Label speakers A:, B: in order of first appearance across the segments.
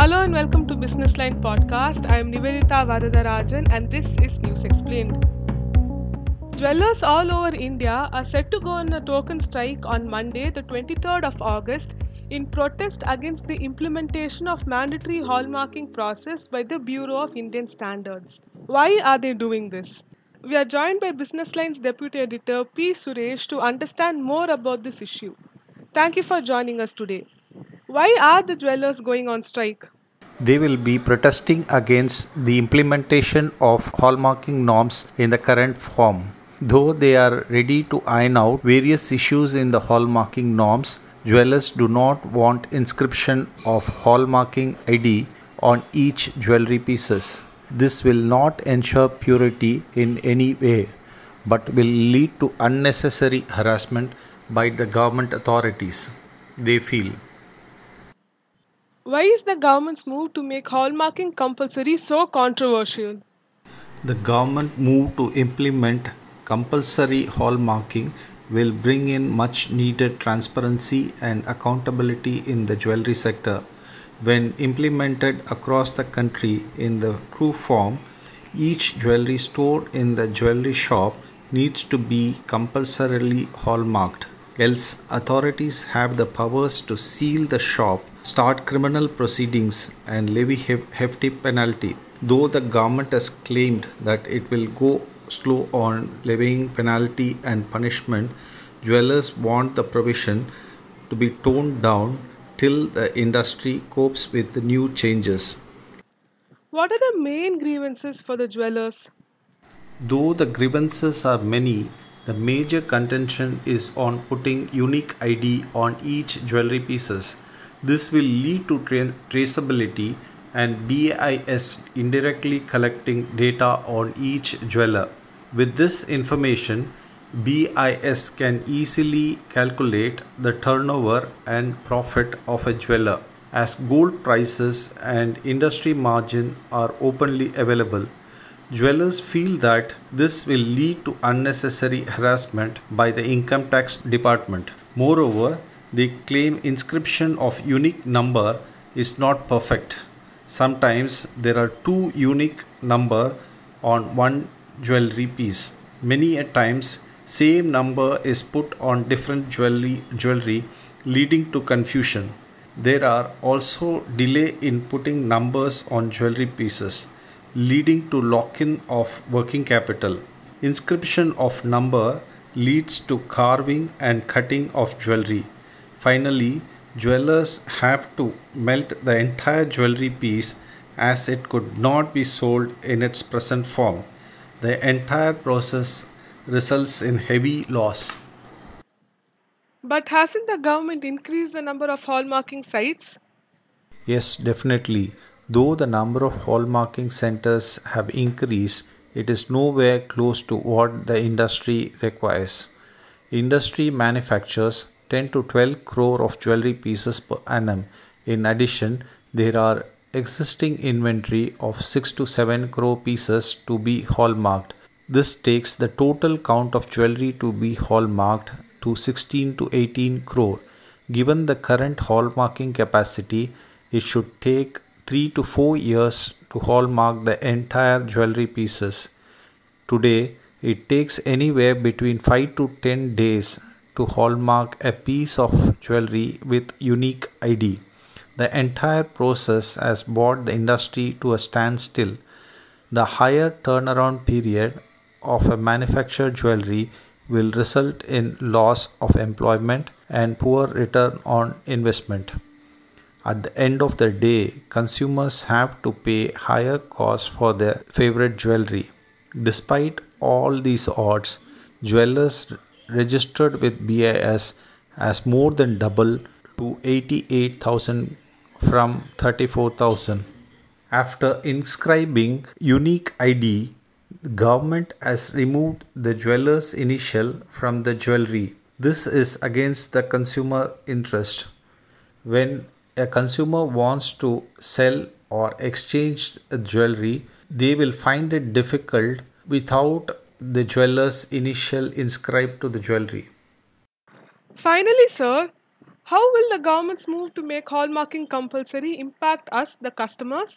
A: Hello and welcome to Business Line Podcast. I am Nivedita Varadarajan and this is News Explained. Dwellers all over India are set to go on a token strike on Monday, the 23rd of August, in protest against the implementation of mandatory hallmarking process by the Bureau of Indian Standards. Why are they doing this? We are joined by Business Line's Deputy Editor P. Suresh to understand more about this issue. Thank you for joining us today. Why are the dwellers going on strike?
B: They will be protesting against the implementation of hallmarking norms in the current form. Though they are ready to iron out various issues in the hallmarking norms, Jewelers do not want inscription of hallmarking ID on each jewelry pieces. This will not ensure purity in any way but will lead to unnecessary harassment by the government authorities. They feel.
A: Why is the government's move to make hallmarking compulsory so controversial?
B: The government move to implement compulsory hallmarking will bring in much needed transparency and accountability in the jewelry sector. When implemented across the country in the true form, each jewelry store in the jewelry shop needs to be compulsorily hallmarked. Else, authorities have the powers to seal the shop, start criminal proceedings, and levy hefty penalty. Though the government has claimed that it will go slow on levying penalty and punishment, jewelers want the provision to be toned down till the industry copes with the new changes.
A: What are the main grievances for the jewelers?
B: Though the grievances are many, the major contention is on putting unique ID on each jewelry pieces. This will lead to tra- traceability and BIS indirectly collecting data on each jeweler. With this information, BIS can easily calculate the turnover and profit of a jeweler as gold prices and industry margin are openly available. Jewelers feel that this will lead to unnecessary harassment by the income tax department. Moreover, they claim inscription of unique number is not perfect. Sometimes there are two unique number on one jewelry piece. Many a times same number is put on different jewelry jewelry leading to confusion. There are also delay in putting numbers on jewelry pieces leading to lock-in of working capital. Inscription of number leads to carving and cutting of jewelry. Finally, jewelers have to melt the entire jewelry piece as it could not be sold in its present form the entire process results in heavy loss.
A: But hasn't the government increased the number of hallmarking sites?
B: Yes, definitely. Though the number of hallmarking centers have increased, it is nowhere close to what the industry requires. Industry manufactures 10 to 12 crore of jewelry pieces per annum. In addition, there are existing inventory of 6 to 7 crore pieces to be hallmarked. This takes the total count of jewelry to be hallmarked to 16 to 18 crore. Given the current hallmarking capacity, it should take 3 to 4 years to hallmark the entire jewelry pieces. Today, it takes anywhere between 5 to 10 days to hallmark a piece of jewelry with unique ID. The entire process has brought the industry to a standstill. The higher turnaround period of a manufactured jewelry will result in loss of employment and poor return on investment. At the end of the day, consumers have to pay higher costs for their favorite jewelry. Despite all these odds, jewelers registered with BIS has more than doubled to 88,000 from 34,000. After inscribing unique ID, government has removed the jeweler's initial from the jewelry. This is against the consumer interest. When a consumer wants to sell or exchange jewelry, they will find it difficult without the jeweler's initial inscribed to the jewelry.
A: Finally, sir, How will the government's move to make hallmarking compulsory impact us, the customers?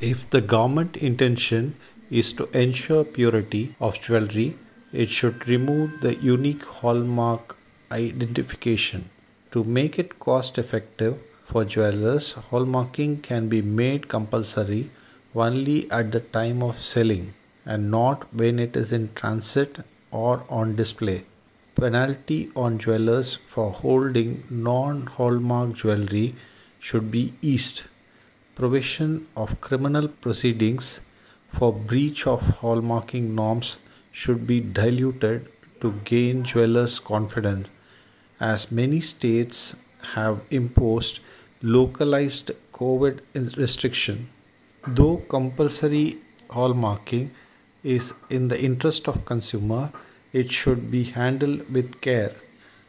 B: If the government intention is to ensure purity of jewelry, it should remove the unique hallmark identification. To make it cost effective for jewelers, hallmarking can be made compulsory only at the time of selling and not when it is in transit or on display. Penalty on jewelers for holding non hallmark jewelry should be eased. Provision of criminal proceedings for breach of hallmarking norms should be diluted to gain jewelers' confidence, as many states have imposed localized COVID restriction. Though compulsory hallmarking is in the interest of consumer, it should be handled with care,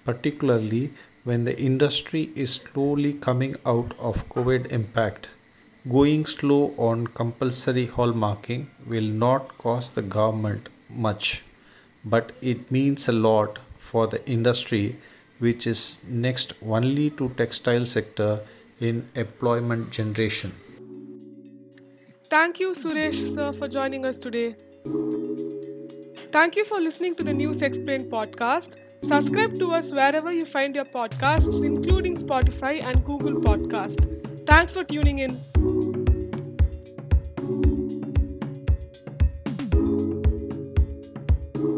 B: particularly when the industry is slowly coming out of COVID impact. Going slow on compulsory hallmarking will not cost the government much, but it means a lot for the industry which is next only to textile sector in employment generation.
A: Thank you, Suresh, sir, for joining us today. Thank you for listening to the News Explained podcast. Subscribe to us wherever you find your podcasts, including Spotify and Google Podcast. Thanks for tuning in.